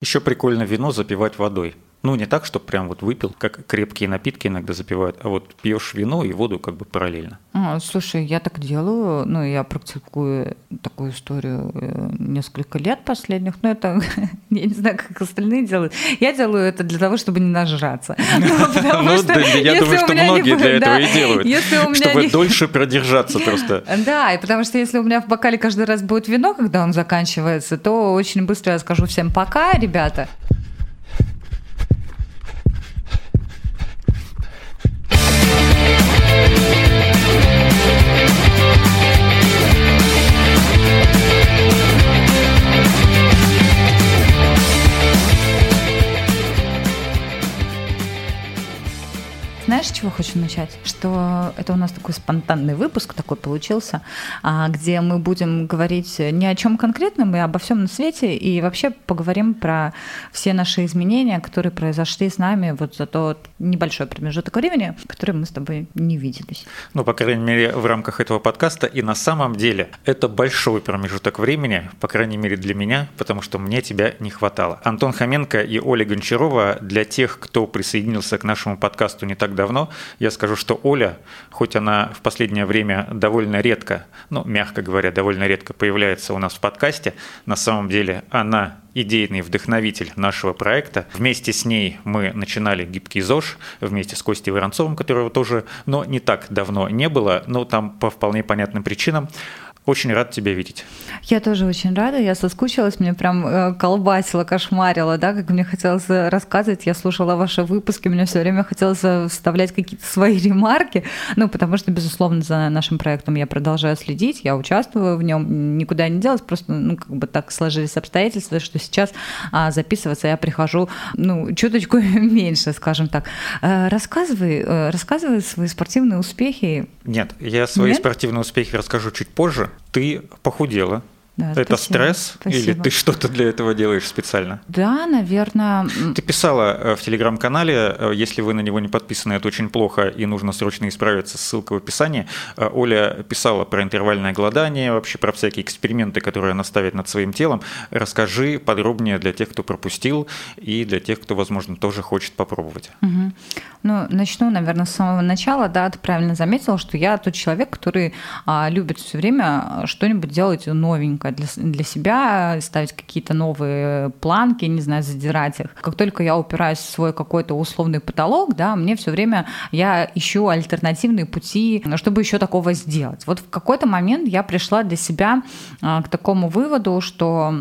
Еще прикольно вино запивать водой. Ну, не так, чтобы прям вот выпил, как крепкие напитки иногда запивают, а вот пьешь вино и воду как бы параллельно. А, слушай, я так делаю, ну, я практикую такую историю э, несколько лет последних, но это, я не знаю, как остальные делают. Я делаю это для того, чтобы не нажраться. Ну, я думаю, что многие для этого и делают, чтобы дольше продержаться просто. Да, и потому что если у меня в бокале каждый раз будет вино, когда он заканчивается, то очень быстро я скажу всем пока, ребята. Thank you. Знаешь, с чего хочу начать? Что это у нас такой спонтанный выпуск такой получился, а, где мы будем говорить не о чем конкретном, и обо всем на свете, и вообще поговорим про все наши изменения, которые произошли с нами вот за тот небольшой промежуток времени, который мы с тобой не виделись. Ну, по крайней мере, в рамках этого подкаста. И на самом деле это большой промежуток времени, по крайней мере для меня, потому что мне тебя не хватало. Антон Хоменко и Оля Гончарова для тех, кто присоединился к нашему подкасту не так давно, я скажу, что Оля, хоть она в последнее время довольно редко, ну, мягко говоря, довольно редко появляется у нас в подкасте, на самом деле она идейный вдохновитель нашего проекта. Вместе с ней мы начинали «Гибкий ЗОЖ», вместе с Костей Воронцовым, которого тоже, но не так давно не было, но там по вполне понятным причинам. Очень рад тебя видеть. Я тоже очень рада. Я соскучилась, мне прям э, колбасило, кошмарило, да, как мне хотелось э, рассказывать. Я слушала ваши выпуски, мне все время хотелось э, вставлять какие-то свои ремарки, ну, потому что, безусловно, за нашим проектом я продолжаю следить, я участвую в нем, никуда не делась, просто, ну, как бы так сложились обстоятельства, что сейчас а, записываться я прихожу, ну, чуточку меньше, скажем так. Рассказывай, рассказывай свои спортивные успехи. Нет, я свои Нет? спортивные успехи расскажу чуть позже ты похудела. Да, это спасибо, стресс спасибо. или ты что-то для этого делаешь специально? Да, наверное. Ты писала э, в телеграм-канале, э, если вы на него не подписаны, это очень плохо и нужно срочно исправиться, ссылка в описании. Э, Оля писала про интервальное голодание, вообще про всякие эксперименты, которые она ставит над своим телом. Расскажи подробнее для тех, кто пропустил и для тех, кто, возможно, тоже хочет попробовать. Угу. Ну, начну, наверное, с самого начала. Да, ты правильно заметила, что я тот человек, который а, любит все время что-нибудь делать новенькое для, для себя, ставить какие-то новые планки, не знаю, задирать их. Как только я упираюсь в свой какой-то условный потолок, да, мне все время я ищу альтернативные пути, чтобы еще такого сделать. Вот в какой-то момент я пришла для себя а, к такому выводу, что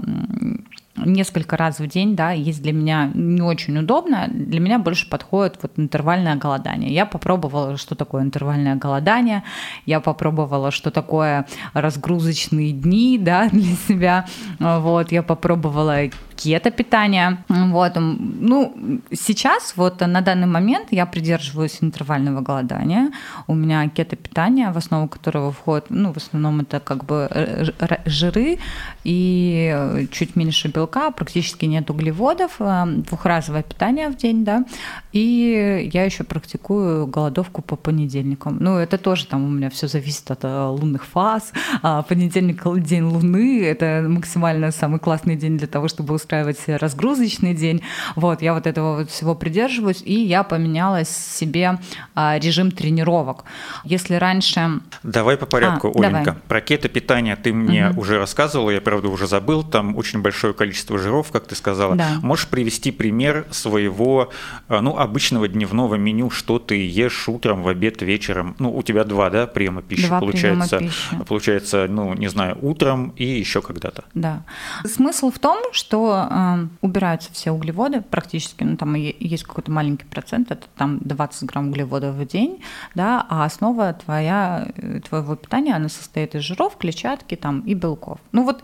несколько раз в день, да, есть для меня не очень удобно. Для меня больше подходит вот интервальное голодание. Я попробовала, что такое интервальное голодание, я попробовала, что такое разгрузочные дни, да, для себя. Вот, я попробовала кето-питание. Вот. Ну, сейчас, вот на данный момент я придерживаюсь интервального голодания. У меня кето-питание, в основу которого входит, ну, в основном это как бы э, жиры и чуть меньше белка, практически нет углеводов, э, двухразовое питание в день, да, и я еще практикую голодовку по понедельникам. Ну, это тоже там у меня все зависит от э, лунных фаз. А понедельник – день Луны, это максимально самый классный день для того, чтобы устраивать разгрузочный день. Вот, я вот этого вот всего придерживаюсь, и я поменяла себе а, режим тренировок. Если раньше... Давай по порядку, а, Оленька. Давай. Про кето-питание ты мне угу. уже рассказывала, я, правда, уже забыл, там очень большое количество жиров, как ты сказала. Да. Можешь привести пример своего, а, ну, обычного дневного меню, что ты ешь утром, в обед, вечером? Ну, у тебя два, да, приема пищи два получается. Приема пищи. Получается, ну, не знаю, утром и еще когда-то. Да. Смысл в том, что э, убираются все углеводы практически, ну там есть какой-то маленький процент, это там 20 грамм углеводов в день, да, а основа твоя, э, твоего питания, она состоит из жиров, клетчатки там и белков. Ну вот,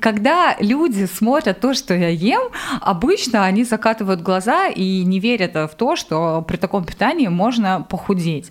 когда люди смотрят то, что я ем, обычно они закатывают глаза и не верят в то, что при таком питании можно похудеть.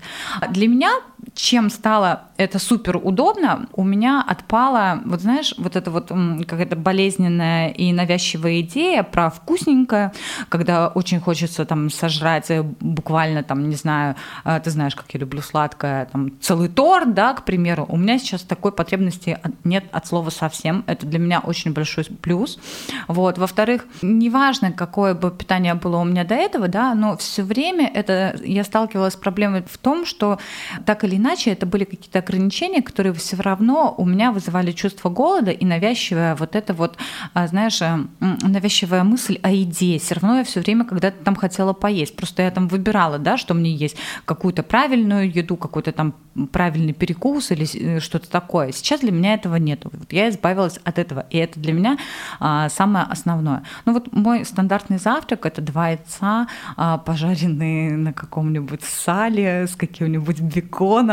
Для меня чем стало это супер удобно, у меня отпала, вот знаешь, вот эта вот какая-то болезненная и навязчивая идея про вкусненькое, когда очень хочется там сожрать э, буквально там, не знаю, э, ты знаешь, как я люблю сладкое, там целый торт, да, к примеру. У меня сейчас такой потребности нет от слова совсем. Это для меня очень большой плюс. Вот. Во-вторых, неважно, какое бы питание было у меня до этого, да, но все время это я сталкивалась с проблемой в том, что так или иначе это были какие-то ограничения, которые все равно у меня вызывали чувство голода и навязчивая вот это вот, а, знаешь, э, навязчивая мысль о еде. Все равно я все время когда-то там хотела поесть. Просто я там выбирала, да, что мне есть какую-то правильную еду, какой-то там правильный перекус или э, что-то такое. Сейчас для меня этого нет. Вот я избавилась от этого, и это для меня а, самое основное. Ну вот мой стандартный завтрак это два яйца, а, пожаренные на каком-нибудь сале с каким-нибудь беконом,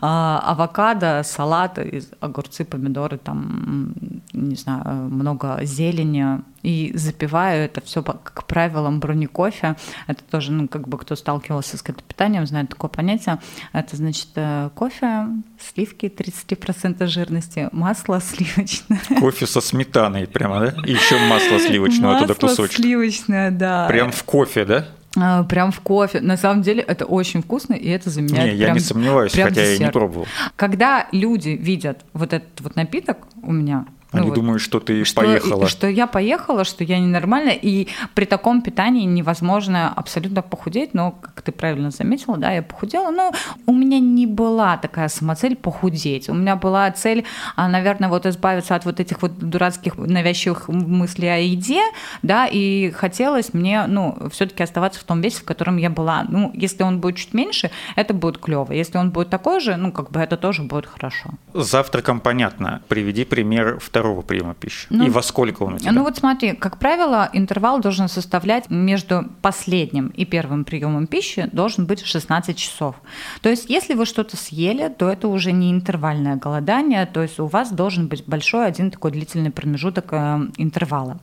а, авокадо, салат, огурцы, помидоры, там, не знаю, много зелени, и запиваю это все как правилам брони кофе. Это тоже, ну, как бы кто сталкивался с питанием, знает такое понятие. Это значит э, кофе, сливки 33% жирности, масло сливочное. Кофе со сметаной прямо, да? И еще масло сливочное масло туда кусочек. сливочное, да. Прям в кофе, да? А, прям в кофе. На самом деле это очень вкусно, и это заменяет. Не, я прям, не сомневаюсь, прям хотя десерт. я не пробовал. Когда люди видят вот этот вот напиток у меня, они ну вот. думают, что ты что, поехала. Что я поехала, что я ненормальная, и при таком питании невозможно абсолютно похудеть, но, как ты правильно заметила, да, я похудела, но у меня не была такая самоцель похудеть. У меня была цель, а, наверное, вот избавиться от вот этих вот дурацких навязчивых мыслей о еде, да, и хотелось мне, ну, все-таки оставаться в том весе, в котором я была. Ну, если он будет чуть меньше, это будет клево. Если он будет такой же, ну, как бы это тоже будет хорошо. Завтраком понятно. Приведи пример второго второго приема пищи? Ну, и во сколько он у тебя? Ну вот смотри, как правило, интервал должен составлять между последним и первым приемом пищи должен быть 16 часов. То есть если вы что-то съели, то это уже не интервальное голодание, то есть у вас должен быть большой один такой длительный промежуток э, интервала.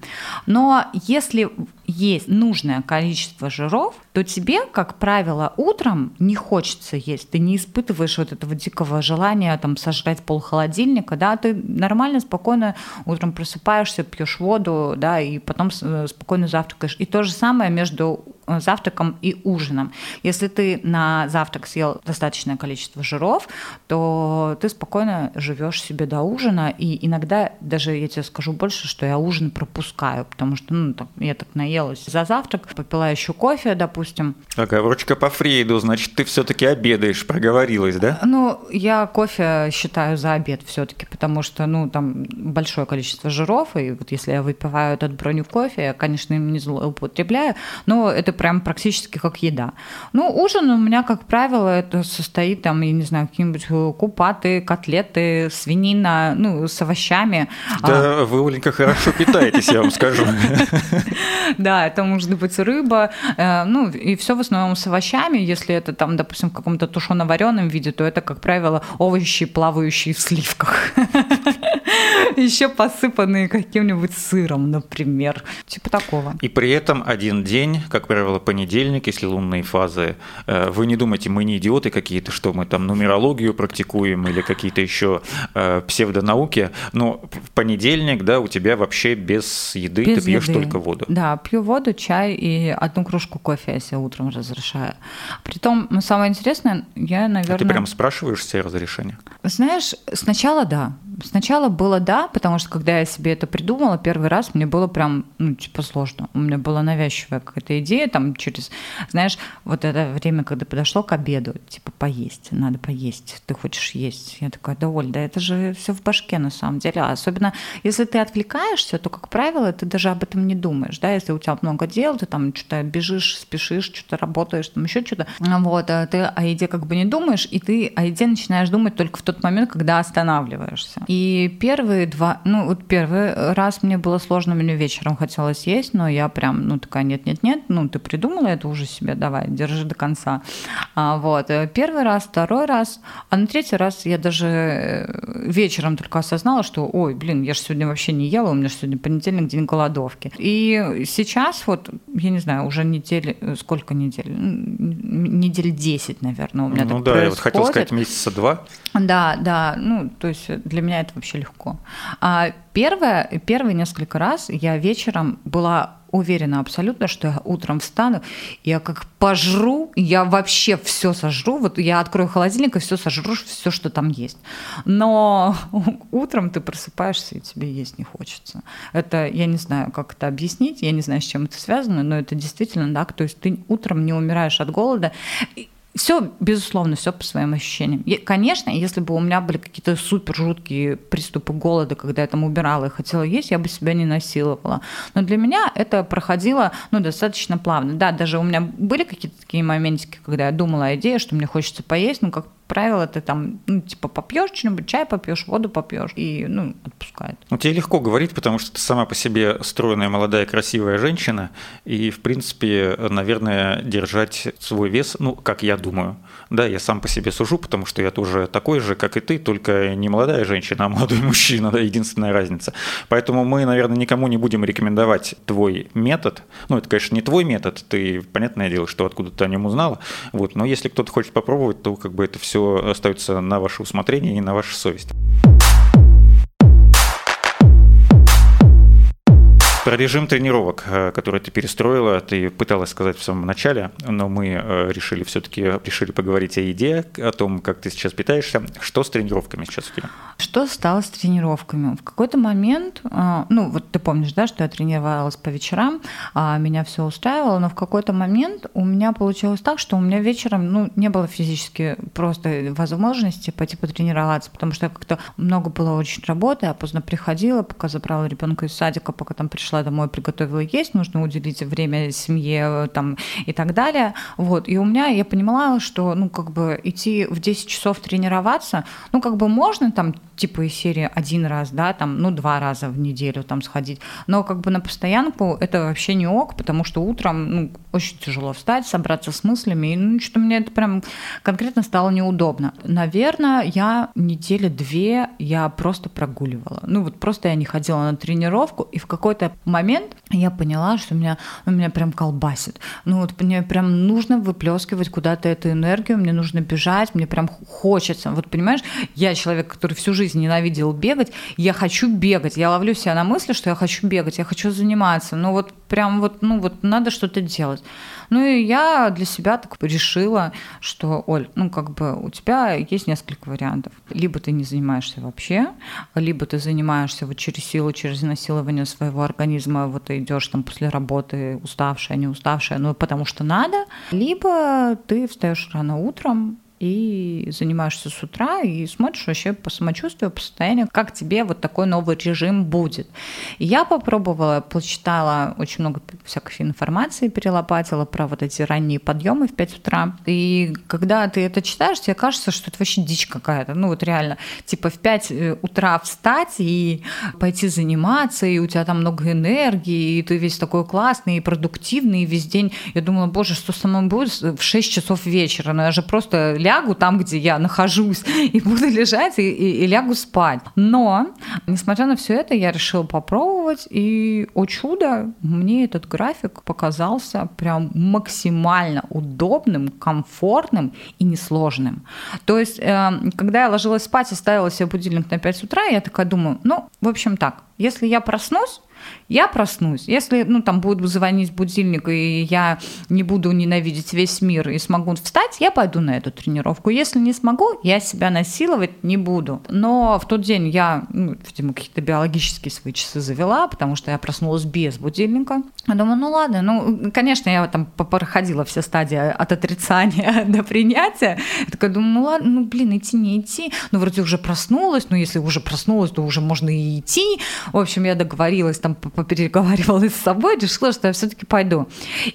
Но если есть нужное количество жиров, то тебе, как правило, утром не хочется есть. Ты не испытываешь вот этого дикого желания там сожрать пол холодильника, да, ты нормально, спокойно утром просыпаешься, пьешь воду, да, и потом э, спокойно завтракаешь. И то же самое между завтраком и ужином. Если ты на завтрак съел достаточное количество жиров, то ты спокойно живешь себе до ужина, и иногда даже я тебе скажу больше, что я ужин пропускаю, потому что ну, так, я так наелась за завтрак, попила еще кофе, допустим. Оговорочка по Фрейду, значит, ты все-таки обедаешь, проговорилась, да? Ну, я кофе считаю за обед все-таки, потому что, ну, там большое количество жиров, и вот если я выпиваю этот броню кофе, я, конечно, им не злоупотребляю, но это прям практически как еда. Ну, ужин у меня, как правило, это состоит там, я не знаю, какие-нибудь э, купаты, котлеты, свинина, ну, с овощами. Да, а... вы, Оленька, хорошо питаетесь, я вам скажу. Да, это может быть рыба, э, ну, и все в основном с овощами. Если это там, допустим, в каком-то тушено-вареном виде, то это, как правило, овощи, плавающие в сливках. Еще посыпанные каким-нибудь сыром, например. Типа такого. И при этом один день, как правило, правило, понедельник, если лунные фазы. Э, вы не думайте, мы не идиоты какие-то, что мы там нумерологию практикуем или какие-то еще э, псевдонауки, но в понедельник, да, у тебя вообще без еды, без ты пьешь еды. только воду. Да, пью воду, чай и одну кружку кофе я себе утром разрешаю. Притом, ну, самое интересное, я, наверное... А ты прям спрашиваешь себе разрешение? Знаешь, сначала да. Сначала было да, потому что когда я себе это придумала, первый раз мне было прям, ну, типа, сложно. У меня была навязчивая какая-то идея, там, через, знаешь, вот это время, когда подошло к обеду, типа, поесть, надо поесть, ты хочешь есть. Я такая, да, Оль, да это же все в башке на самом деле. А особенно, если ты отвлекаешься, то, как правило, ты даже об этом не думаешь, да, если у тебя много дел, ты там что-то бежишь, спешишь, что-то работаешь, там еще что-то, вот, а ты о еде как бы не думаешь, и ты о еде начинаешь думать только в тот момент, когда останавливаешься. И первые два, ну вот первый раз мне было сложно, мне вечером хотелось есть, но я прям, ну такая, нет-нет-нет, ну ты придумала это уже себе, давай, держи до конца. А, вот, э, первый раз, второй раз, а на третий раз я даже э, вечером только осознала, что, ой, блин, я же сегодня вообще не ела, у меня же сегодня понедельник, день голодовки. И сейчас вот я не знаю, уже недели, э, сколько недель? Недель 10, наверное, у меня ну, так да, происходит. я вот хотел сказать месяца два. Да, да, ну, то есть для меня это вообще легко. А первое, первые несколько раз я вечером была уверена абсолютно, что я утром встану, я как пожру, я вообще все сожру, вот я открою холодильник и все сожру, все, что там есть. Но утром ты просыпаешься, и тебе есть не хочется. Это, я не знаю, как это объяснить, я не знаю, с чем это связано, но это действительно так, то есть ты утром не умираешь от голода, все, безусловно, все по своим ощущениям. И, конечно, если бы у меня были какие-то супер жуткие приступы голода, когда я там убирала и хотела есть, я бы себя не насиловала. Но для меня это проходило ну, достаточно плавно. Да, даже у меня были какие-то такие моментики, когда я думала о идее, что мне хочется поесть, ну, как правило, ты там, ну, типа, попьешь что-нибудь, чай попьешь, воду попьешь, и, ну, отпускает. Ну, тебе легко говорить, потому что ты сама по себе стройная, молодая, красивая женщина, и, в принципе, наверное, держать свой вес, ну, как я думаю. Да, я сам по себе сужу, потому что я тоже такой же, как и ты, только не молодая женщина, а молодой мужчина, да, единственная разница. Поэтому мы, наверное, никому не будем рекомендовать твой метод. Ну, это, конечно, не твой метод, ты, понятное дело, что откуда ты о нем узнала, вот, но если кто-то хочет попробовать, то как бы это все все остается на ваше усмотрение и на вашу совесть. Про режим тренировок, э, который ты перестроила, ты пыталась сказать в самом начале, но мы э, решили все-таки решили поговорить о еде, о том, как ты сейчас питаешься. Что с тренировками сейчас у тебя? Что стало с тренировками? В какой-то момент, э, ну вот ты помнишь, да, что я тренировалась по вечерам, а меня все устраивало, но в какой-то момент у меня получилось так, что у меня вечером ну, не было физически просто возможности пойти потренироваться, потому что как-то много было очень работы, я поздно приходила, пока забрала ребенка из садика, пока там пришла пришла домой, приготовила есть, нужно уделить время семье там, и так далее. Вот. И у меня, я понимала, что, ну, как бы идти в 10 часов тренироваться, ну, как бы можно там типа из серии один раз, да, там, ну, два раза в неделю там сходить. Но как бы на постоянку это вообще не ок, потому что утром, ну, очень тяжело встать, собраться с мыслями, и, ну, что мне это прям конкретно стало неудобно. Наверное, я недели две я просто прогуливала. Ну, вот просто я не ходила на тренировку, и в какой-то момент я поняла, что меня, ну, меня прям колбасит. Ну, вот мне прям нужно выплескивать куда-то эту энергию, мне нужно бежать, мне прям хочется. Вот понимаешь, я человек, который всю жизнь ненавидел бегать, я хочу бегать. Я ловлю себя на мысли, что я хочу бегать, я хочу заниматься. Ну вот прям вот, ну вот надо что-то делать. Ну и я для себя так решила, что, Оль, ну как бы у тебя есть несколько вариантов. Либо ты не занимаешься вообще, либо ты занимаешься вот через силу, через насилование своего организма, вот ты идешь там после работы уставшая, не уставшая, ну потому что надо, либо ты встаешь рано утром, и занимаешься с утра и смотришь вообще по самочувствию, по состоянию, как тебе вот такой новый режим будет. И я попробовала, почитала очень много всякой информации, перелопатила про вот эти ранние подъемы в 5 утра. И когда ты это читаешь, тебе кажется, что это вообще дичь какая-то. Ну вот реально, типа в 5 э, утра встать и пойти заниматься, и у тебя там много энергии, и ты весь такой классный и продуктивный, и весь день. Я думала, боже, что со мной будет в 6 часов вечера? Ну я же просто лягу там, где я нахожусь, и буду лежать и, и, и лягу спать. Но, несмотря на все это, я решила попробовать, и, о чудо, мне этот график показался прям максимально удобным, комфортным и несложным. То есть, э, когда я ложилась спать и ставила себе будильник на 5 утра, я такая думаю, ну, в общем так, если я проснусь, я проснусь. Если ну, там будет звонить будильник, и я не буду ненавидеть весь мир и смогу встать, я пойду на эту тренировку. Если не смогу, я себя насиловать не буду. Но в тот день я, ну, видимо, какие-то биологические свои часы завела, потому что я проснулась без будильника. Я думаю, ну ладно, ну, конечно, я там проходила все стадии от отрицания до принятия. Я такая думаю, ну ладно, ну блин, идти, не идти. Ну, вроде уже проснулась, но если уже проснулась, то уже можно и идти. В общем, я договорилась там попереговаривалась с собой, решила, что я все-таки пойду.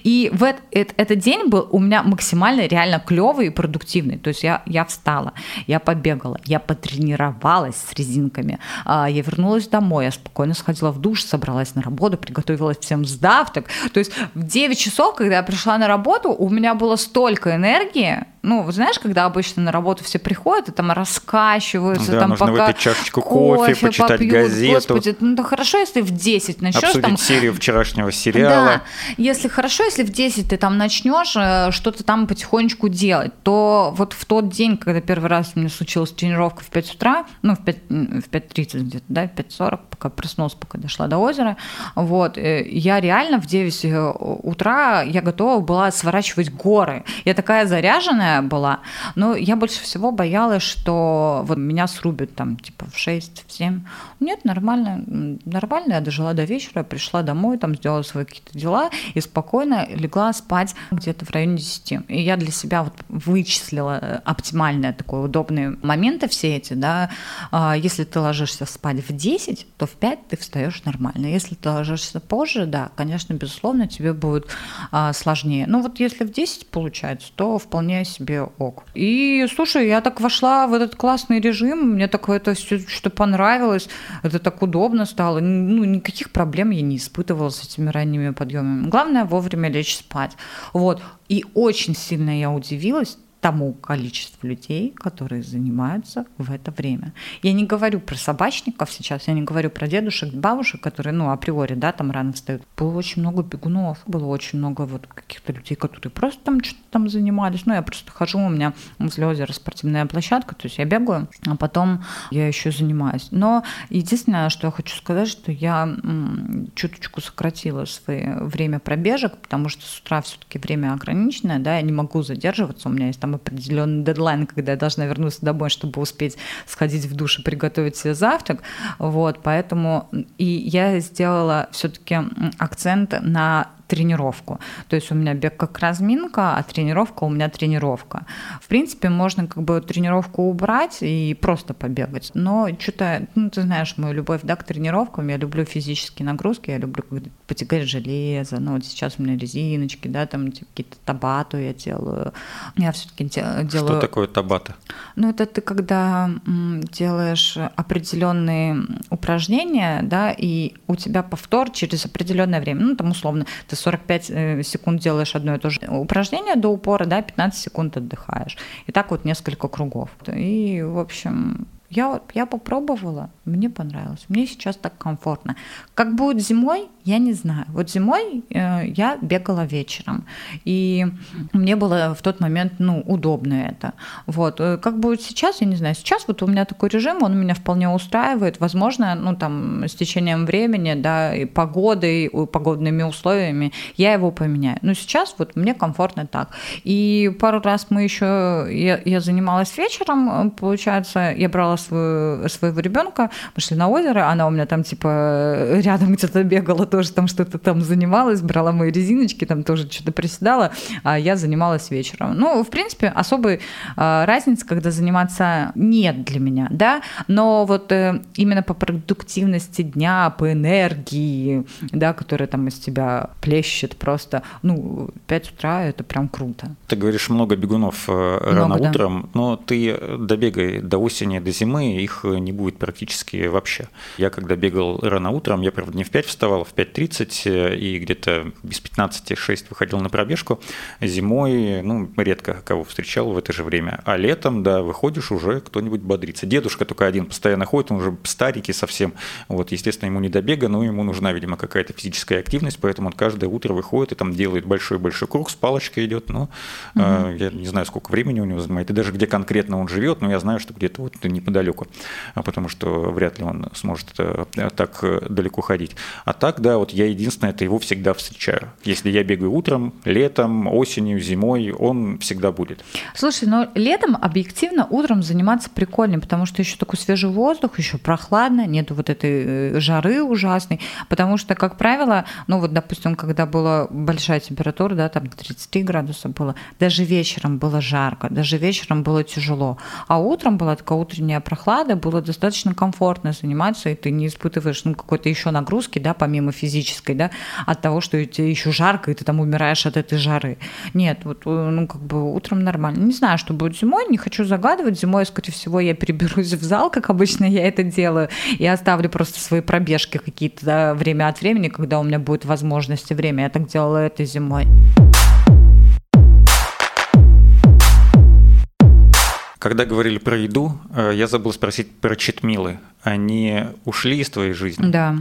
И в этот, этот день был у меня максимально реально клевый и продуктивный. То есть я, я встала, я побегала, я потренировалась с резинками, а, я вернулась домой, я спокойно сходила в душ, собралась на работу, приготовилась всем завтрак. То есть в 9 часов, когда я пришла на работу, у меня было столько энергии, Ну, знаешь, когда обычно на работу все приходят и там раскачиваются, да, там нужно пока выпить чашечку кофе, почитать попьют. газету. Господи, ну да хорошо, если в 10 начнешь Обсудить там... серию вчерашнего сериала. Да, если хорошо, если в 10 ты там начнешь э, что-то там потихонечку делать, то вот в тот день, когда первый раз у меня случилась тренировка в 5 утра, ну, в 5, в 5.30 где-то, да, в 5.40, пока проснулась, пока дошла до озера, вот, э, я реально в 9 э, утра, я готова была сворачивать горы. Я такая заряженная была, но я больше всего боялась, что вот меня срубят там, типа, в 6, в 7. Нет, нормально, нормально, я дожила до вечера, пришла домой, там сделала свои какие-то дела и спокойно легла спать где-то в районе 10. И я для себя вот вычислила э, оптимальные такое удобные моменты все эти, да, а, если ты ложишься спать в 10, то в 5 ты встаешь нормально. Если ты ложишься позже, да, конечно, безусловно, тебе будет а, сложнее. Но вот если в 10 получается, то вполне себе ок. И, слушай, я так вошла в этот классный режим, мне так это все что понравилось, это так удобно стало, ну, никаких проблем я не испытывала с этими ранними подъемами. Главное вовремя лечь спать. Вот. И очень сильно я удивилась тому количеству людей, которые занимаются в это время. Я не говорю про собачников сейчас, я не говорю про дедушек, бабушек, которые, ну, априори, да, там рано встают. Было очень много бегунов, было очень много вот каких-то людей, которые просто там что-то там занимались. Ну, я просто хожу, у меня возле озера спортивная площадка, то есть я бегаю, а потом я еще занимаюсь. Но единственное, что я хочу сказать, что я чуточку сократила свое время пробежек, потому что с утра все-таки время ограниченное, да, я не могу задерживаться, у меня есть там определенный дедлайн, когда я должна вернуться домой, чтобы успеть сходить в душ и приготовить себе завтрак. Вот, поэтому и я сделала все-таки акцент на тренировку. То есть у меня бег как разминка, а тренировка у меня тренировка. В принципе, можно как бы тренировку убрать и просто побегать. Но что-то, ну, ты знаешь, мою любовь да, к тренировкам, я люблю физические нагрузки, я люблю потягать железо, ну вот сейчас у меня резиночки, да, там типа, какие-то табату я делаю. Я все-таки делаю... Что такое табата? Ну, это ты когда делаешь определенные упражнения, да, и у тебя повтор через определенное время, ну, там условно, ты ты 45 э, секунд делаешь одно и то же упражнение до упора, да, 15 секунд отдыхаешь. И так вот несколько кругов. И, в общем, я, я попробовала, мне понравилось. Мне сейчас так комфортно. Как будет зимой, я не знаю. Вот зимой э, я бегала вечером, и мне было в тот момент, ну, удобно это. Вот. Э, как будет сейчас, я не знаю. Сейчас вот у меня такой режим, он меня вполне устраивает. Возможно, ну, там, с течением времени, да, и погодой, и погодными условиями я его поменяю. Но сейчас вот мне комфортно так. И пару раз мы еще, я, я занималась вечером, получается, я брала свою, своего ребенка, мы шли на озеро, она у меня там, типа, рядом где-то бегала тоже там что-то там занималась, брала мои резиночки, там тоже что-то приседала, а я занималась вечером. Ну, в принципе, особой э, разницы, когда заниматься нет для меня, да, но вот э, именно по продуктивности дня, по энергии, да, которая там из тебя плещет просто, ну, 5 утра это прям круто. Ты говоришь, много бегунов э, рано много, утром, да. но ты добегай до осени, до зимы, их не будет практически вообще. Я когда бегал рано утром, я, правда, не в 5 вставал, а в 5 5.30 э, и где-то без 15-6 выходил на пробежку. Зимой, ну, редко кого встречал в это же время. А летом, да, выходишь, уже кто-нибудь бодрится. Дедушка только один постоянно ходит, он уже старенький совсем. Вот, естественно, ему не до бега, но ему нужна, видимо, какая-то физическая активность, поэтому он каждое утро выходит и там делает большой-большой круг, с палочкой идет. Ну, угу. э, я не знаю, сколько времени у него занимает, и даже где конкретно он живет, но я знаю, что где-то вот неподалеку, а потому что вряд ли он сможет э, так э, далеко ходить. А так, да, вот я единственное, это его всегда встречаю. Если я бегаю утром, летом, осенью, зимой, он всегда будет. Слушай, но летом объективно утром заниматься прикольно, потому что еще такой свежий воздух, еще прохладно, нету вот этой э, жары ужасной, потому что, как правило, ну вот, допустим, когда была большая температура, да, там 33 градуса было, даже вечером было жарко, даже вечером было тяжело, а утром была такая утренняя прохлада, было достаточно комфортно заниматься, и ты не испытываешь ну, какой-то еще нагрузки, да, помимо физической, да, от того, что тебе еще жарко, и ты там умираешь от этой жары. Нет, вот, э, ну, как бы утром нормально. Не знаю, что будет зимой, не хочу загадывать. Зимой, скорее всего, я переберусь в зал, как обычно я это делаю, и оставлю просто свои пробежки какие-то да, время от времени, когда у меня будет возможность и время. Я так делала это зимой. Когда говорили про еду, э, я забыл спросить про читмилы. Они ушли из твоей жизни? Да.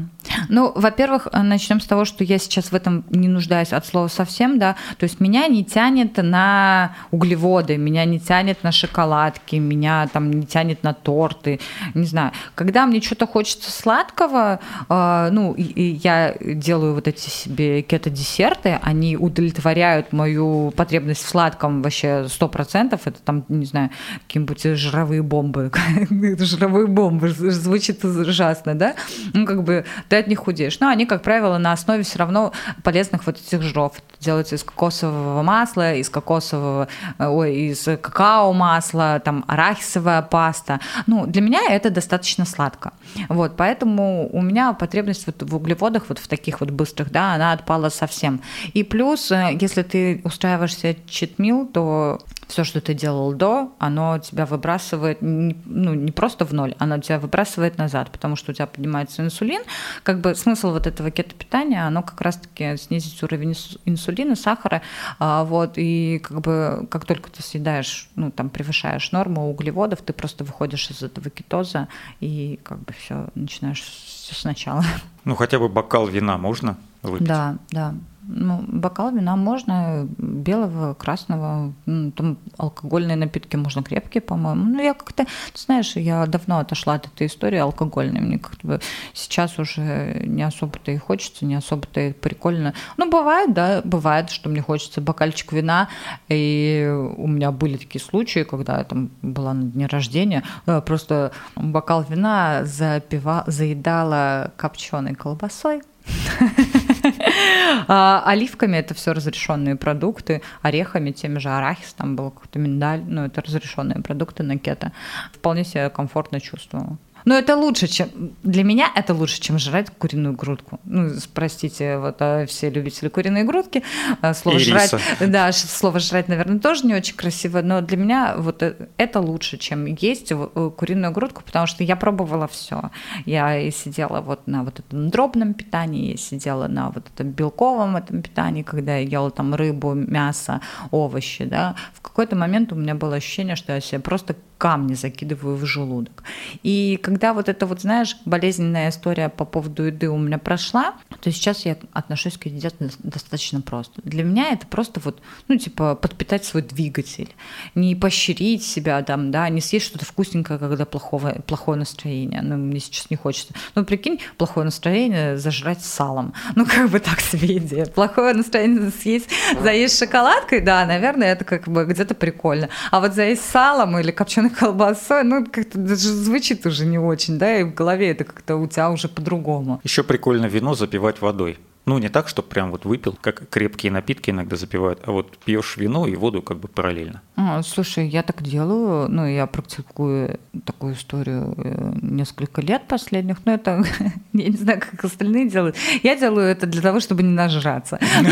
Ну, во-первых, начнем с того, что я сейчас в этом не нуждаюсь от слова совсем, да. То есть меня не тянет на углеводы, меня не тянет на шоколадки, меня там не тянет на торты, не знаю. Когда мне что-то хочется сладкого, э, ну, и я делаю вот эти себе кето-десерты, они удовлетворяют мою потребность в сладком вообще сто процентов. Это там, не знаю, какие-нибудь жировые бомбы. жировые бомбы звучит ужасно, да? Ну, как бы ты от них худеешь. Но они, как правило, на основе все равно полезных вот этих жиров. Это делается из кокосового масла, из кокосового, э, ой, из какао масла, там арахисовая паста. Ну, для меня это достаточно сладко. Вот, поэтому у меня потребность вот в углеводах, вот в таких вот быстрых, да, она отпала совсем. И плюс, э, если ты устраиваешься читмил, то все, что ты делал до, оно тебя выбрасывает, ну, не просто в ноль, оно тебя выбрасывает назад, потому что у тебя поднимается инсулин. Как бы смысл вот этого кето-питания, оно как раз-таки снизить уровень инсулина, сахара, а, вот, и как бы как только ты съедаешь, ну, там, превышаешь норму углеводов, ты просто выходишь из этого кетоза и как бы все начинаешь все сначала. Ну, хотя бы бокал вина можно выпить? Да, да. Ну, бокал вина можно, белого, красного, ну, там алкогольные напитки можно крепкие, по-моему. Ну, я как-то, знаешь, я давно отошла от этой истории алкогольной, мне как-то сейчас уже не особо-то и хочется, не особо-то и прикольно. Ну, бывает, да, бывает, что мне хочется бокальчик вина, и у меня были такие случаи, когда я там была на дне рождения, э, просто бокал вина запива, заедала копченой колбасой, оливками это все разрешенные продукты, орехами, теми же арахис, там был какой-то миндаль, ну это разрешенные продукты на кето. Вполне себя комфортно чувствовала. Но это лучше, чем... Для меня это лучше, чем жрать куриную грудку. Ну, простите, вот а все любители куриной грудки. А, слово И жрать... риса. Да, слово жрать, наверное, тоже не очень красиво, но для меня вот э, это лучше, чем есть э, куриную грудку, потому что я пробовала все. Я и сидела вот на вот этом дробном питании, я сидела на вот этом белковом этом питании, когда я ела там рыбу, мясо, овощи, да. В какой-то момент у меня было ощущение, что я себе просто камни закидываю в желудок. И когда вот эта вот, знаешь, болезненная история по поводу еды у меня прошла, то сейчас я отношусь к еде достаточно просто. Для меня это просто вот, ну, типа, подпитать свой двигатель. Не поощрить себя там, да, не съесть что-то вкусненькое, когда плохого, плохое настроение. Ну, мне сейчас не хочется. Ну, прикинь, плохое настроение зажрать салом. Ну, как бы так себе идея. Плохое настроение съесть, заесть шоколадкой, да, наверное, это как бы где-то прикольно. А вот заесть салом или копченой колбасой, ну, как-то даже звучит уже не очень, да, и в голове это как-то у тебя уже по-другому. Еще прикольно вино запивать водой. Ну, не так, чтобы прям вот выпил, как крепкие напитки иногда запивают, а вот пьешь вино и воду как бы параллельно. А, слушай, я так делаю, ну, я практикую такую историю э, несколько лет последних, но это, я не знаю, как остальные делают. Я делаю это для того, чтобы не нажраться. Ну,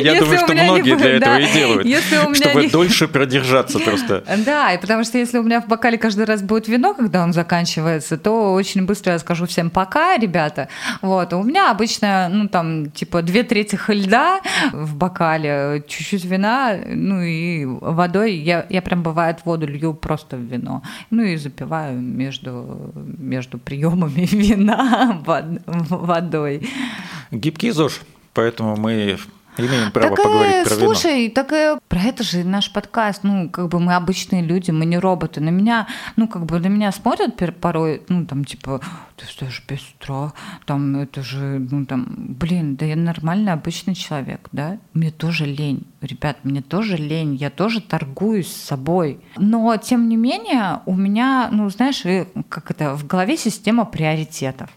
я думаю, что многие для этого и делают, чтобы дольше продержаться просто. Да, и потому что если у меня в бокале каждый раз будет вино, когда он заканчивается, то очень быстро я скажу всем пока, ребята. Вот, у меня обычно ну, там, типа, две трети льда в бокале, чуть-чуть вина, ну, и водой. Я, я прям, бывает, воду лью просто в вино. Ну, и запиваю между, между приемами вина водой. Гибкий ЗОЖ, поэтому мы Имеем право так, поговорить про слушай, вино. так э, про это же наш подкаст. Ну, как бы мы обычные люди, мы не роботы. На меня, ну, как бы на меня смотрят порой, ну, там, типа, ты стоишь без утра, там, это же, ну, там, блин, да я нормальный обычный человек, да? Мне тоже лень. Ребят, мне тоже лень, я тоже торгуюсь с собой. Но, тем не менее, у меня, ну, знаешь, как это, в голове система приоритетов.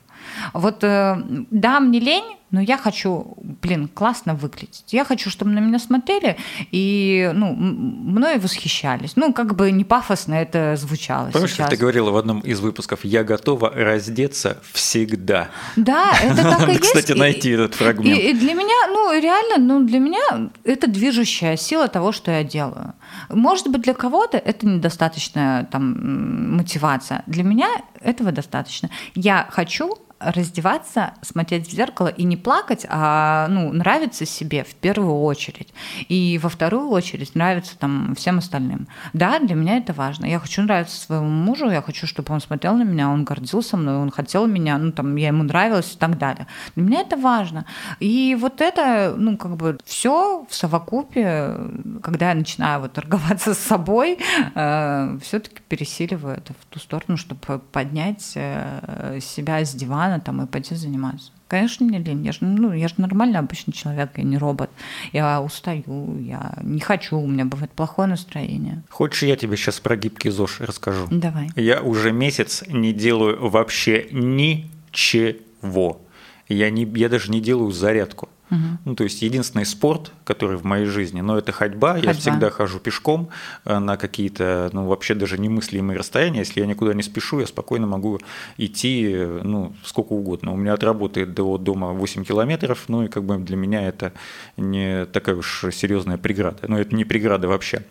Вот, э, да, мне лень, но я хочу, блин, классно выглядеть. Я хочу, чтобы на меня смотрели и, ну, мной восхищались. Ну, как бы не пафосно это звучало Помнишь, сейчас. как ты говорила в одном из выпусков, я готова раздеться всегда. Да, это так и есть. Кстати, найти этот фрагмент. И, и для меня, ну, реально, ну, для меня это движущая сила того, что я делаю. Может быть, для кого-то это недостаточная там мотивация. Для меня этого достаточно. Я хочу раздеваться, смотреть в зеркало и не плакать, а ну, нравиться себе в первую очередь. И во вторую очередь нравится там всем остальным. Да, для меня это важно. Я хочу нравиться своему мужу, я хочу, чтобы он смотрел на меня, он гордился мной, он хотел меня, ну там я ему нравилась и так далее. Для меня это важно. И вот это, ну как бы все в совокупе, когда я начинаю вот торговаться с собой, э, все-таки пересиливаю это в ту сторону, чтобы поднять э, себя с дивана там и пойти заниматься. Конечно, мне лень. Я же, ну, я же нормальный обычный человек, я не робот. Я устаю, я не хочу, у меня бывает плохое настроение. Хочешь, я тебе сейчас про гибкий ЗОЖ расскажу? Давай. Я уже месяц не делаю вообще ничего. Я, не, я даже не делаю зарядку. Угу. Ну, то есть единственный спорт, который в моей жизни, но это ходьба. ходьба. Я всегда хожу пешком э, на какие-то, ну, вообще даже немыслимые расстояния. Если я никуда не спешу, я спокойно могу идти, э, ну, сколько угодно. У меня от работы до дома 8 километров, ну, и как бы для меня это не такая уж серьезная преграда. Ну, это не преграда вообще.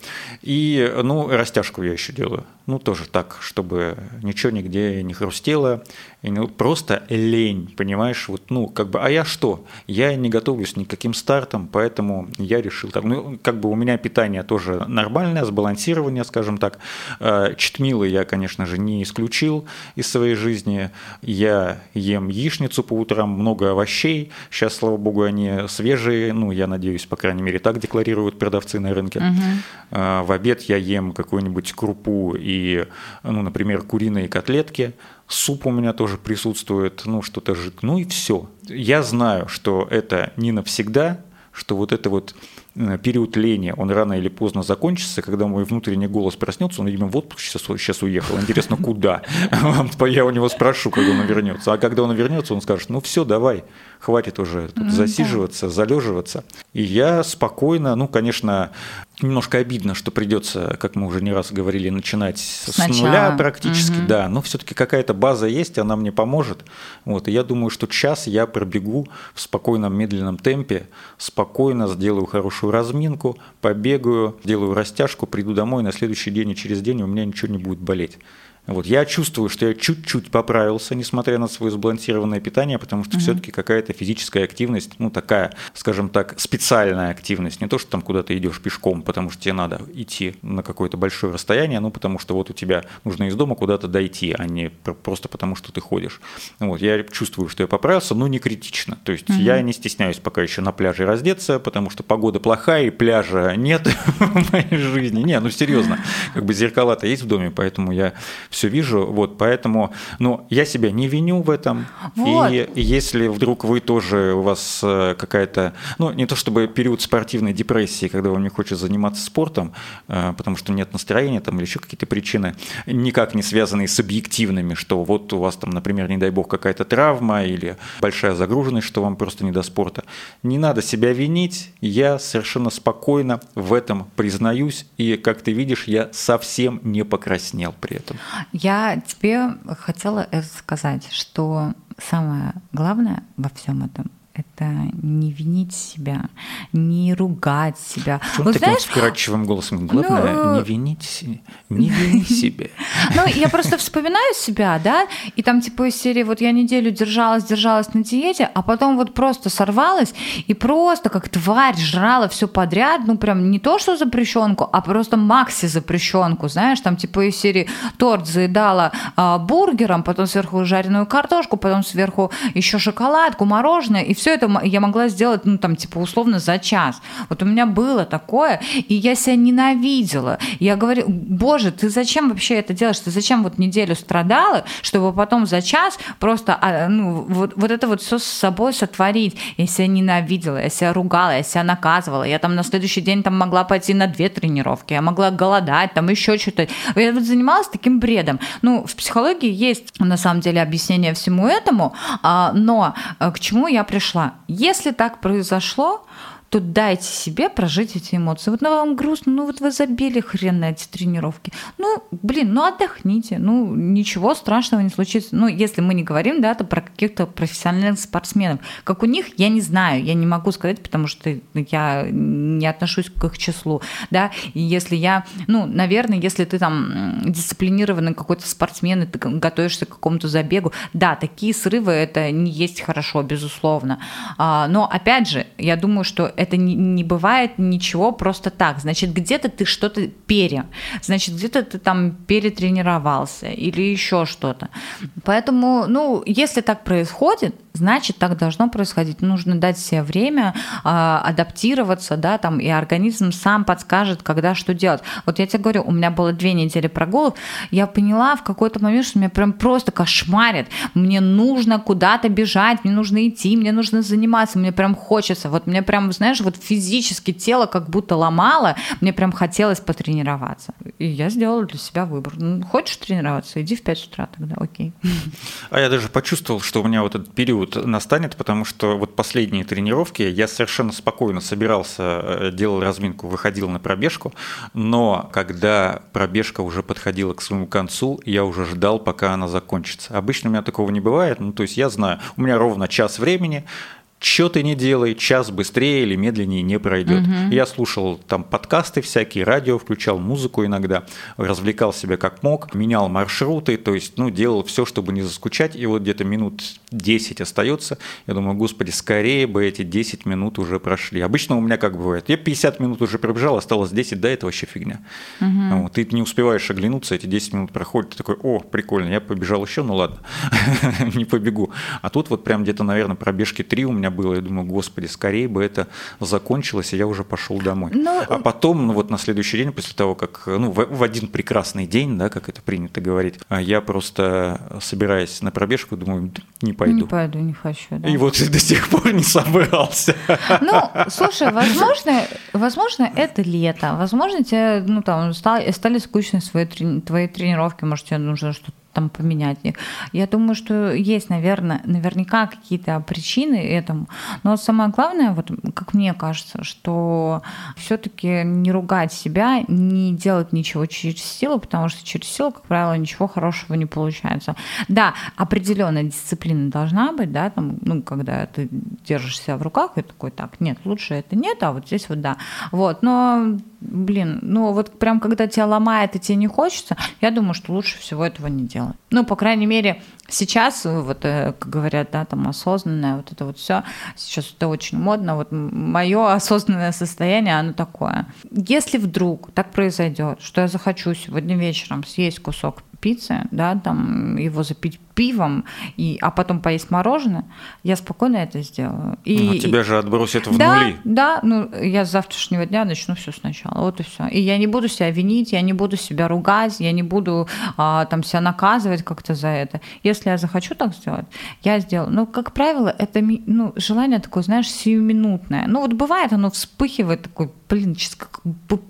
И, ну, растяжку я еще делаю. Ну, тоже так, чтобы ничего нигде не хрустело. И, ну, просто лень, понимаешь? Вот, ну, как бы, а я что? Я не готовлюсь никаким стартом, поэтому я решил так. Ну, как бы у меня питание тоже нормальное, сбалансирование, скажем так. Э, читмилы я, конечно же, не исключил из своей жизни. Я ем яичницу по утрам, много овощей. Сейчас, слава богу, они свежие. Ну, я надеюсь, по крайней мере, так декларируют продавцы на рынке. Угу. В обед я ем какую-нибудь крупу и, ну, например, куриные котлетки. Суп у меня тоже присутствует, ну, что-то жид. Ну и все. Я знаю, что это не навсегда, что вот это вот э, период ления, он рано или поздно закончится, когда мой внутренний голос проснется, он, видимо, в отпуск сейчас, сейчас уехал, интересно, куда? Я у него спрошу, когда он вернется. А когда он вернется, он скажет, ну все, давай, хватит уже тут засиживаться, залеживаться. И я спокойно, ну, конечно, немножко обидно, что придется, как мы уже не раз говорили, начинать Сначала. с нуля практически, угу. да, но все-таки какая-то база есть, она мне поможет. Вот, и я думаю, что час я пробегу в спокойном, медленном темпе, спокойно сделаю хорошую разминку, побегаю, делаю растяжку, приду домой, на следующий день и через день у меня ничего не будет болеть. Вот. Я чувствую, что я чуть-чуть поправился, несмотря на свое сбалансированное питание, потому что угу. все-таки какая-то физическая активность, ну такая, скажем так, специальная активность, не то, что там куда-то идешь пешком, потому что тебе надо идти на какое-то большое расстояние, ну потому что вот у тебя нужно из дома куда-то дойти, а не просто потому, что ты ходишь. Вот. Я чувствую, что я поправился, но не критично. То есть угу. я не стесняюсь пока еще на пляже раздеться, потому что погода плохая и пляжа нет в моей жизни. Не, ну серьезно, как бы зеркала-то есть в доме, поэтому я все вижу, вот, поэтому, ну, я себя не виню в этом, вот. и если вдруг вы тоже, у вас э, какая-то, ну, не то чтобы период спортивной депрессии, когда вам не хочется заниматься спортом, э, потому что нет настроения там или еще какие-то причины, никак не связанные с объективными, что вот у вас там, например, не дай бог, какая-то травма или большая загруженность, что вам просто не до спорта. Не надо себя винить, я совершенно спокойно в этом признаюсь, и, как ты видишь, я совсем не покраснел при этом. Я тебе хотела сказать, что самое главное во всем этом это не винить себя, не ругать себя. Почему вот, таким знаешь, вкрадчивым голосом? Главное, ну, не винить, не вини себя. Ну, я просто вспоминаю себя, да, и там типа из серии вот я неделю держалась, держалась на диете, а потом вот просто сорвалась и просто как тварь жрала все подряд, ну прям не то, что запрещенку, а просто макси запрещенку, знаешь, там типа из серии торт заедала а, бургером, потом сверху жареную картошку, потом сверху еще шоколадку, мороженое, и все это я могла сделать, ну, там, типа, условно, за час. Вот у меня было такое, и я себя ненавидела. Я говорю, боже, ты зачем вообще это делаешь? Ты зачем вот неделю страдала, чтобы потом за час просто, а, ну, вот, вот это вот все с собой сотворить? Я себя ненавидела, я себя ругала, я себя наказывала. Я там на следующий день там могла пойти на две тренировки, я могла голодать, там еще что-то. Я вот занималась таким бредом. Ну, в психологии есть, на самом деле, объяснение всему этому, а, но э, к чему я пришла? Произошла. Если так произошло, то дайте себе прожить эти эмоции. Вот на вам грустно, ну вот вы забили хрен на эти тренировки. Ну, блин, ну отдохните, ну ничего страшного не случится. Ну, если мы не говорим, да, то про каких-то профессиональных спортсменов. Как у них, я не знаю, я не могу сказать, потому что я не отношусь к их числу, да, и если я, ну, наверное, если ты там дисциплинированный какой-то спортсмен, и ты готовишься к какому-то забегу, да, такие срывы это не есть хорошо, безусловно. А, но опять же, я думаю, что это не, не бывает ничего просто так. Значит, где-то ты что-то пере, значит, где-то ты там перетренировался или еще что-то. Поэтому, ну, если так происходит, значит, так должно происходить. Нужно дать себе время э, адаптироваться, да, там, и организм сам подскажет, когда что делать. Вот я тебе говорю, у меня было две недели прогулов, я поняла в какой-то момент, что меня прям просто кошмарит. Мне нужно куда-то бежать, мне нужно идти, мне нужно заниматься, мне прям хочется. Вот мне прям, знаешь, вот физически тело как будто ломало, мне прям хотелось потренироваться. И я сделала для себя выбор. Ну, хочешь тренироваться, иди в 5 утра тогда, окей. А я даже почувствовал, что у меня вот этот период период настанет, потому что вот последние тренировки я совершенно спокойно собирался, э, делал разминку, выходил на пробежку, но когда пробежка уже подходила к своему концу, я уже ждал, пока она закончится. Обычно у меня такого не бывает, ну то есть я знаю, у меня ровно час времени, что ты не делай, час быстрее или медленнее не пройдет. Угу. Я слушал там подкасты всякие, радио, включал музыку иногда, развлекал себя как мог, менял маршруты, то есть, ну, делал все, чтобы не заскучать, и вот где-то минут 10 остается, я думаю, господи, скорее бы эти 10 минут уже прошли. Обычно у меня как бывает, я 50 минут уже пробежал, осталось 10, да, это вообще фигня. Угу. Вот, ты не успеваешь оглянуться, эти 10 минут проходят, ты такой, о, прикольно, я побежал еще, ну ладно, не побегу. А тут вот прям где-то, наверное, пробежки 3 у меня было. Я думаю, господи, скорее бы это закончилось, и я уже пошел домой. Но... Ну, а потом, ну вот на следующий день, после того, как, ну, в, в один прекрасный день, да, как это принято говорить, а я просто, собираясь на пробежку, думаю, не пойду. Не пойду, не хочу, да. И вот до сих пор не собрался. Ну, слушай, возможно, возможно, это лето, возможно, тебе, ну, там, стали, стали скучны свои, твои тренировки, может, тебе нужно что-то там поменять их. Я думаю, что есть, наверное, наверняка какие-то причины этому. Но самое главное, вот как мне кажется, что все-таки не ругать себя, не делать ничего через силу, потому что через силу, как правило, ничего хорошего не получается. Да, определенная дисциплина должна быть, да, там, ну, когда ты держишь себя в руках и такой, так, нет, лучше это нет, а вот здесь вот да. Вот, но блин, ну вот прям когда тебя ломает и тебе не хочется, я думаю, что лучше всего этого не делать. Ну, по крайней мере, сейчас, вот, э, как говорят, да, там осознанное, вот это вот все, сейчас это очень модно, вот мое осознанное состояние, оно такое. Если вдруг так произойдет, что я захочу сегодня вечером съесть кусок пиццы, да, там его запить пивом, и, а потом поесть мороженое, я спокойно это сделаю. И, Но тебя же отбросят в да, нули. Да, ну я с завтрашнего дня начну все сначала, вот и все. И я не буду себя винить, я не буду себя ругать, я не буду а, там себя наказывать как-то за это. Если я захочу так сделать, я сделаю. Но, как правило, это ну, желание такое, знаешь, сиюминутное. Ну вот бывает, оно вспыхивает такой, блин, сейчас как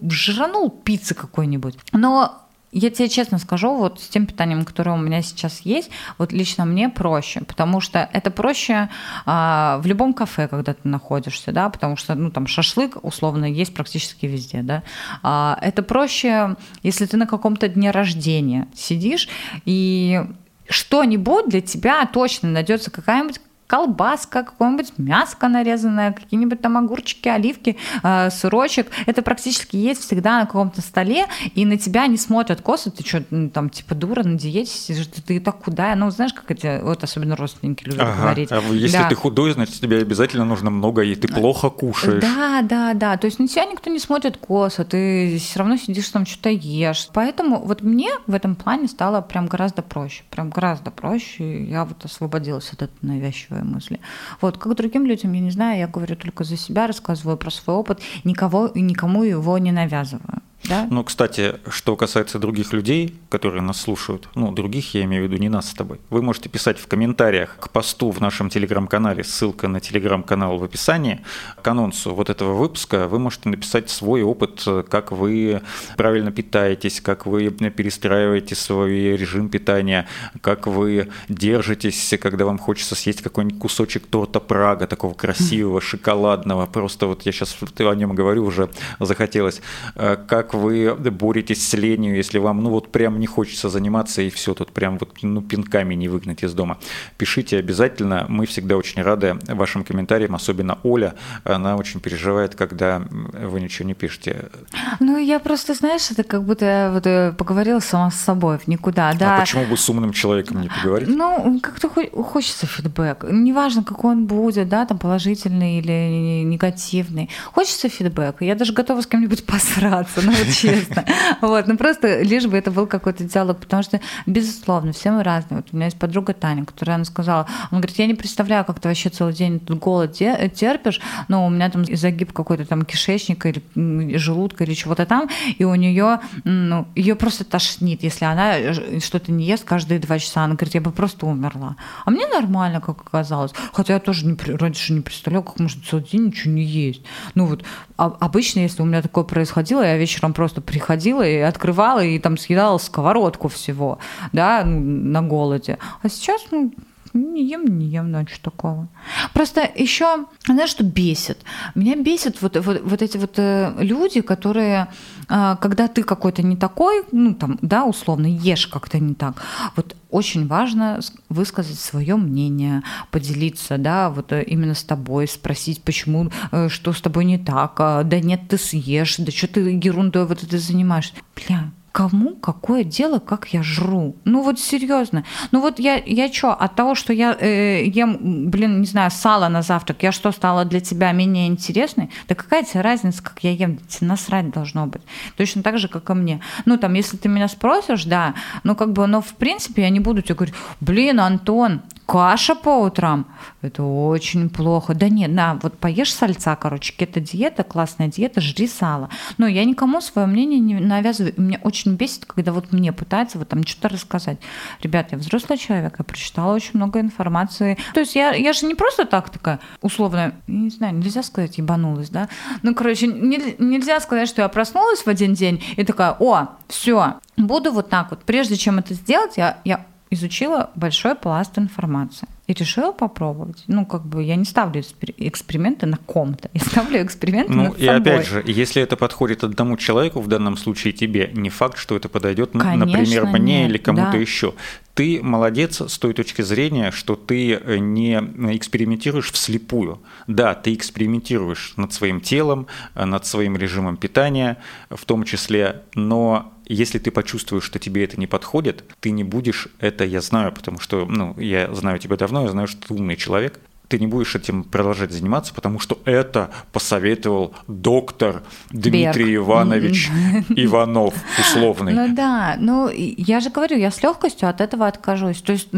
жранул пиццы какой-нибудь. Но я тебе честно скажу, вот с тем питанием, которое у меня сейчас есть, вот лично мне проще, потому что это проще а, в любом кафе, когда ты находишься, да, потому что, ну, там шашлык условно есть практически везде, да. А, это проще, если ты на каком-то дне рождения сидишь и что-нибудь для тебя точно найдется какая-нибудь колбаска, какое-нибудь мяско нарезанное, какие-нибудь там огурчики, оливки, э, сырочек. Это практически есть всегда на каком-то столе, и на тебя не смотрят косо, ты что, там, типа, дура, на диете сидишь, ты, ты так худая. Ну, знаешь, как эти, вот особенно родственники любят ага. говорить. А если да. ты худой, значит, тебе обязательно нужно много есть, ты плохо кушаешь. Да, да, да. То есть на тебя никто не смотрит косо, ты все равно сидишь там, что-то ешь. Поэтому вот мне в этом плане стало прям гораздо проще, прям гораздо проще. Я вот освободилась от этой навязчивой свои мысли. Вот, как другим людям, я не знаю, я говорю только за себя, рассказываю про свой опыт, никого, никому его не навязываю. Да? Ну, кстати, что касается других людей, которые нас слушают, ну, других я имею в виду не нас с тобой, вы можете писать в комментариях к посту в нашем телеграм-канале, ссылка на телеграм-канал в описании, к анонсу вот этого выпуска вы можете написать свой опыт, как вы правильно питаетесь, как вы перестраиваете свой режим питания, как вы держитесь, когда вам хочется съесть какой-нибудь кусочек торта Прага, такого красивого, шоколадного, просто вот я сейчас о нем говорю, уже захотелось. Э, как боретесь с ленью, если вам, ну вот прям не хочется заниматься и все, тут прям вот ну, пинками не выгнать из дома. Пишите обязательно, мы всегда очень рады вашим комментариям, особенно Оля, она очень переживает, когда вы ничего не пишете. Ну, я просто, знаешь, это как будто вот э, поговорила сама с собой в никуда, да. А почему бы с умным человеком не поговорить? Ну, как-то хочется фидбэк. Неважно, какой он будет, да, там положительный или негативный. Хочется фидбэк. Я даже готова с кем-нибудь посраться, ну вот честно. Вот, ну просто лишь бы это был какой-то диалог, потому что, безусловно, все мы разные. Вот у меня есть подруга Таня, которая она сказала, он говорит, я не представляю, как ты вообще целый день тут голод терпишь, но у меня там загиб какой-то там кишечника или желудка или чего-то там, и у нее, ну, ее просто тошнит, если она что-то не ест каждые два часа. Она говорит, я бы просто умерла. А мне нормально, как оказалось. Хотя я тоже не, раньше не представляла, как можно целый день ничего не есть. Ну вот, а, обычно, если у меня такое происходило, я вечером просто приходила и открывала, и там съедала сковородку всего, да, на голоде. А сейчас, ну, не ем, не ем ночью такого. Просто еще, знаешь, что бесит? Меня бесит вот, вот, вот эти вот э, люди, которые, э, когда ты какой-то не такой, ну там, да, условно, ешь как-то не так, вот очень важно высказать свое мнение, поделиться, да, вот э, именно с тобой, спросить, почему, что с тобой не так, а, да нет, ты съешь, да что ты ерундой вот это занимаешься. Бля, кому какое дело, как я жру? Ну вот серьезно. Ну вот я, я что, от того, что я э, ем, блин, не знаю, сало на завтрак, я что, стала для тебя менее интересной? Да какая тебе разница, как я ем? Тебе насрать должно быть. Точно так же, как и мне. Ну там, если ты меня спросишь, да, ну как бы, но в принципе я не буду тебе говорить, блин, Антон, каша по утрам, это очень плохо. Да нет, на, вот поешь сальца, короче, кето-диета, классная диета, жри сало. Но я никому свое мнение не навязываю. Мне очень бесит, когда вот мне пытаются вот там что-то рассказать. Ребят, я взрослый человек, я прочитала очень много информации. То есть я, я же не просто так такая, условно, не знаю, нельзя сказать, ебанулась, да? Ну, короче, не, нельзя сказать, что я проснулась в один день и такая, о, все, буду вот так вот. Прежде чем это сделать, я, я изучила большой пласт информации и решила попробовать. Ну, как бы я не ставлю эксперименты на ком-то, я ставлю эксперименты ну, над и опять же, если это подходит одному человеку, в данном случае тебе, не факт, что это подойдет, Конечно, например, мне нет, или кому-то да. еще. Ты молодец с той точки зрения, что ты э, не экспериментируешь вслепую. Да, ты экспериментируешь над своим телом, э, над своим режимом питания в том числе, но если ты почувствуешь, что тебе это не подходит, ты не будешь это, я знаю, потому что ну, я знаю тебя давно, я знаю, что ты умный человек, ты не будешь этим продолжать заниматься, потому что это посоветовал доктор Дмитрий Берг. Иванович Иванов, условный. Ну да, ну я же говорю, я с легкостью от этого откажусь. То есть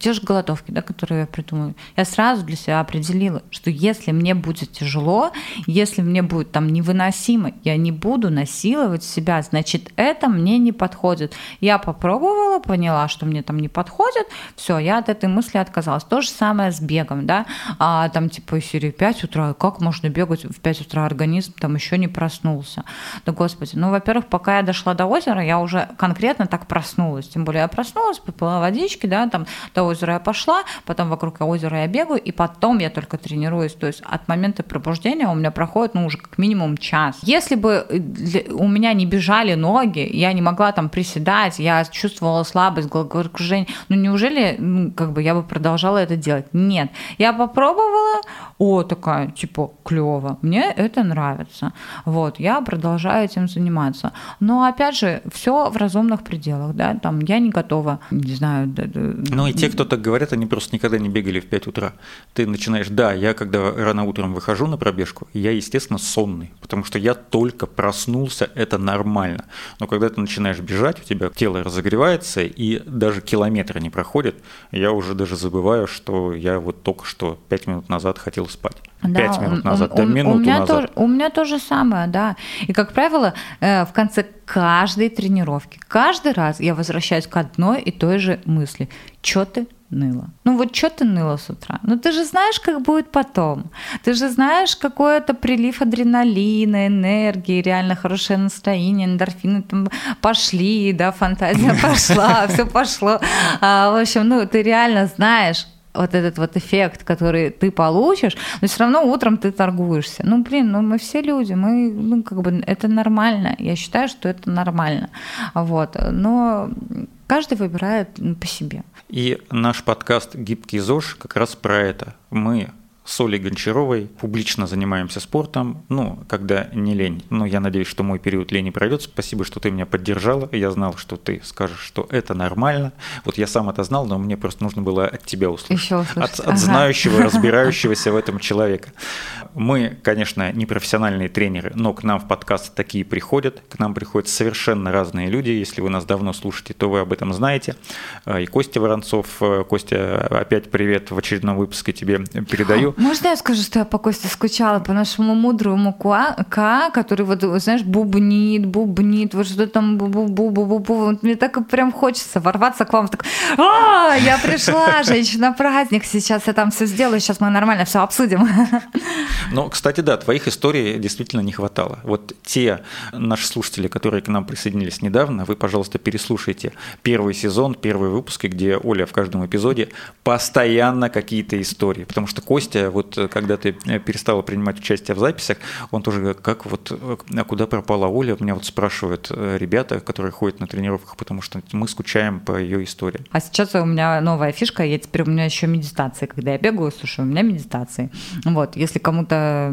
те же голодовки, да, которые я придумаю, я сразу для себя определила, что если мне будет тяжело, если мне будет там невыносимо, я не буду насиловать себя, значит, это мне не подходит. Я попробовала, поняла, что мне там не подходит, все, я от этой мысли отказалась. То же самое с бегом, да, а там типа серии 5 утра, как можно бегать в 5 утра, организм там еще не проснулся. Да господи, ну, во-первых, пока я дошла до озера, я уже конкретно так проснулась, тем более я проснулась, попила водички, да, там до озера я пошла, потом вокруг озера я бегаю, и потом я только тренируюсь, то есть от момента пробуждения у меня проходит, ну, уже как минимум час. Если бы э, у меня не бежали ноги, я не могла там приседать, я чувствовала слабость, головокружение, ну, неужели, ну, как бы я бы продолжала это делать? Нет. Я попробовала, о, такая, типа, клево, мне это нравится. Вот, я продолжаю этим заниматься. Но, опять же, все в разумных пределах, да, там, я не готова, не знаю. Ну, и те, кто так говорят, они просто никогда не бегали в 5 утра. Ты начинаешь, да, я когда рано утром выхожу на пробежку, я, естественно, сонный, потому что я только проснулся, это нормально. Но когда ты начинаешь бежать, у тебя тело разогревается, и даже километра не проходит, я уже даже забываю, что я вот только что что пять минут назад хотел спать. Да, Пять минут назад, у, да у, минуту у меня назад. Тоже, у меня то же самое, да. И, как правило, э, в конце каждой тренировки, каждый раз я возвращаюсь к одной и той же мысли. Чё ты ныла? Ну вот что ты ныла с утра? Ну ты же знаешь, как будет потом. Ты же знаешь, какой это прилив адреналина, энергии, реально хорошее настроение, эндорфины там пошли, да, фантазия пошла, все пошло. А, в общем, ну ты реально знаешь, вот этот вот эффект, который ты получишь, но все равно утром ты торгуешься. Ну, блин, ну мы все люди, мы, ну, как бы, это нормально. Я считаю, что это нормально. Вот. Но каждый выбирает по себе. И наш подкаст «Гибкий ЗОЖ» как раз про это. Мы с Олей Гончаровой публично занимаемся спортом, ну, когда не лень. Но я надеюсь, что мой период лени пройдет. Спасибо, что ты меня поддержала. Я знал, что ты скажешь, что это нормально. Вот я сам это знал, но мне просто нужно было от тебя услышать. Еще услышать. От, от знающего, разбирающегося в этом человека. Мы, конечно, не профессиональные тренеры, но к нам в подкаст такие приходят. К нам приходят совершенно разные люди. Если вы нас давно слушаете, то вы об этом знаете. И Костя Воронцов. Костя, опять привет в очередном выпуске тебе передаю. Можно я скажу, что я по Косте скучала, по нашему мудрому К, который вот, знаешь, бубнит, бубнит, вот что там бу-бу-бу-бу-бу. Мне так прям хочется ворваться к вам. Так, а, я пришла, женщина, праздник, сейчас я там все сделаю, сейчас мы нормально все обсудим. Ну, кстати, да, твоих историй действительно не хватало. Вот те наши слушатели, которые к нам присоединились недавно, вы, пожалуйста, переслушайте первый сезон, первые выпуски, где Оля в каждом эпизоде постоянно какие-то истории. Потому что Костя, вот когда ты перестала принимать участие в записях, он тоже как вот, а куда пропала Оля, меня вот спрашивают э, ребята, которые ходят на тренировках, потому что мы скучаем по ее истории. А сейчас у меня новая фишка, я теперь у меня еще медитации, когда я бегаю, слушай, у меня медитации. Вот, если кому-то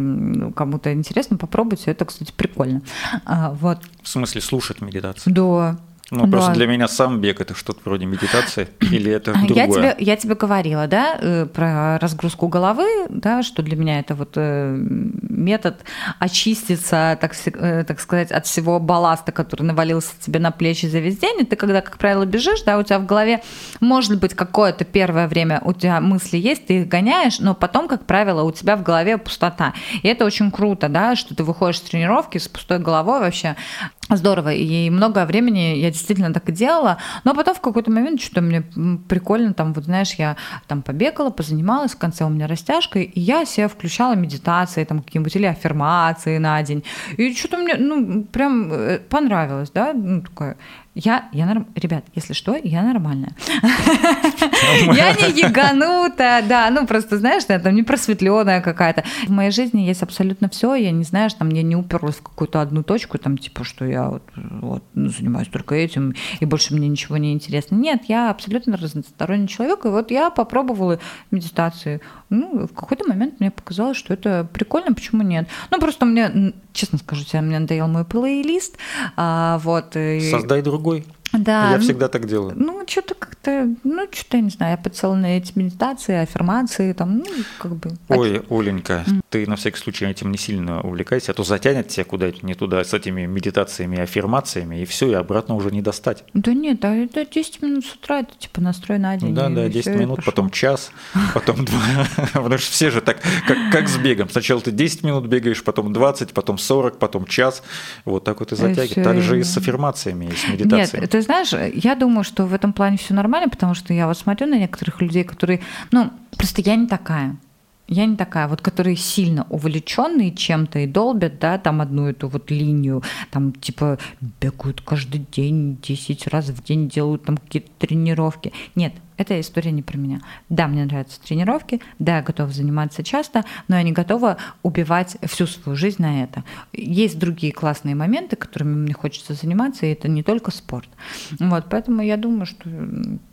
кому-то интересно, попробуйте, это, кстати, прикольно. А, вот. В смысле слушать медитацию? Да, ну, да. просто для меня сам бег это что-то вроде медитации или это другое? Я тебе, я тебе говорила, да, э, про разгрузку головы, да, что для меня это вот э, метод очиститься, так, э, так сказать, от всего балласта, который навалился тебе на плечи за весь день. И ты, когда, как правило, бежишь, да, у тебя в голове может быть какое-то первое время у тебя мысли есть, ты их гоняешь, но потом, как правило, у тебя в голове пустота. И это очень круто, да, что ты выходишь с тренировки с пустой головой вообще. Здорово. И много времени я действительно так и делала. Но потом в какой-то момент что-то мне прикольно, там, вот знаешь, я там побегала, позанималась, в конце у меня растяжка, и я себе включала медитации, там какие-нибудь или аффирмации на день. И что-то мне, ну, прям э, понравилось, да, ну, такое. Я, я норм... Ребят, если что, я нормальная. Я не яганутая, да, ну просто, знаешь, я там не просветленная какая-то. В моей жизни есть абсолютно все, я не знаю, там я не уперлась в какую-то одну точку, там типа, что я вот, вот занимаюсь только этим, и больше мне ничего не интересно. Нет, я абсолютно разносторонний человек, и вот я попробовала медитации. Ну, в какой-то момент мне показалось, что это прикольно, почему нет? Ну, просто мне, честно скажу тебе, мне надоел мой плейлист, а, вот. И... Создай другой. Да. Я всегда так делаю. Ну, что-то как-то, ну, что-то, я не знаю, я подсела на эти медитации, аффирмации, там, ну, как бы. Ой, Оленька, mm. ты на всякий случай этим не сильно увлекайся, а то затянет тебя куда-то не туда с этими медитациями, аффирмациями, и все, и обратно уже не достать. Да нет, а это 10 минут с утра, это типа настрой на день. Да, да, 10 минут, потом час, потом два. Потому что все же так, как, как с бегом. Сначала ты 10 минут бегаешь, потом 20, потом 40, потом час. Вот так вот и затягивает. Так же и с аффирмациями, и с медитацией. Нет, ты знаешь, я думаю, что в этом плане все нормально, потому что я вот смотрю на некоторых людей, которые, ну, просто я не такая. Я не такая, вот которые сильно увлеченные чем-то и долбят, да, там одну эту вот линию, там типа бегают каждый день, 10 раз в день делают там какие-то тренировки. Нет, эта история не про меня. Да, мне нравятся тренировки, да, я готова заниматься часто, но я не готова убивать всю свою жизнь на это. Есть другие классные моменты, которыми мне хочется заниматься, и это не только спорт. Вот, поэтому я думаю, что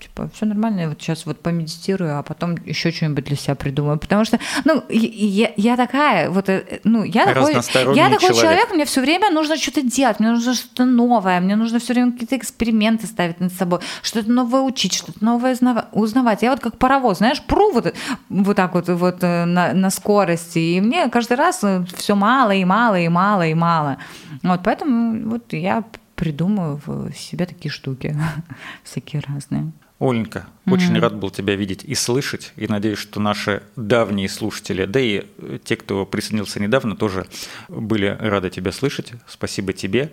типа все нормально. Я вот сейчас вот помедитирую, а потом еще что-нибудь для себя придумаю. Потому что, ну, я, я такая, вот, э, ну, я такой, я такой человек. человек, мне все время нужно что-то делать, мне нужно что-то новое, мне нужно все время какие-то эксперименты ставить над собой, что-то новое учить, что-то новое знать узнавать. Я вот как паровоз, знаешь, пру вот, вот так вот, вот э, на, на скорости, и мне каждый раз э, все мало и мало и мало и мало. Вот поэтому вот я придумаю в себе такие штуки всякие разные. Оленька, очень рад был тебя видеть и слышать, и надеюсь, что наши давние слушатели, да и те, кто присоединился недавно, тоже были рады тебя слышать. Спасибо тебе.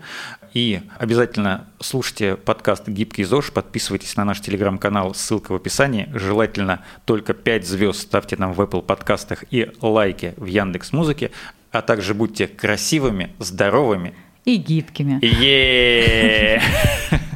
И обязательно слушайте подкаст «Гибкий ЗОЖ», подписывайтесь на наш телеграм-канал, ссылка в описании. Желательно только 5 звезд ставьте нам в Apple подкастах и лайки в Яндекс Музыке, а также будьте красивыми, здоровыми и гибкими. е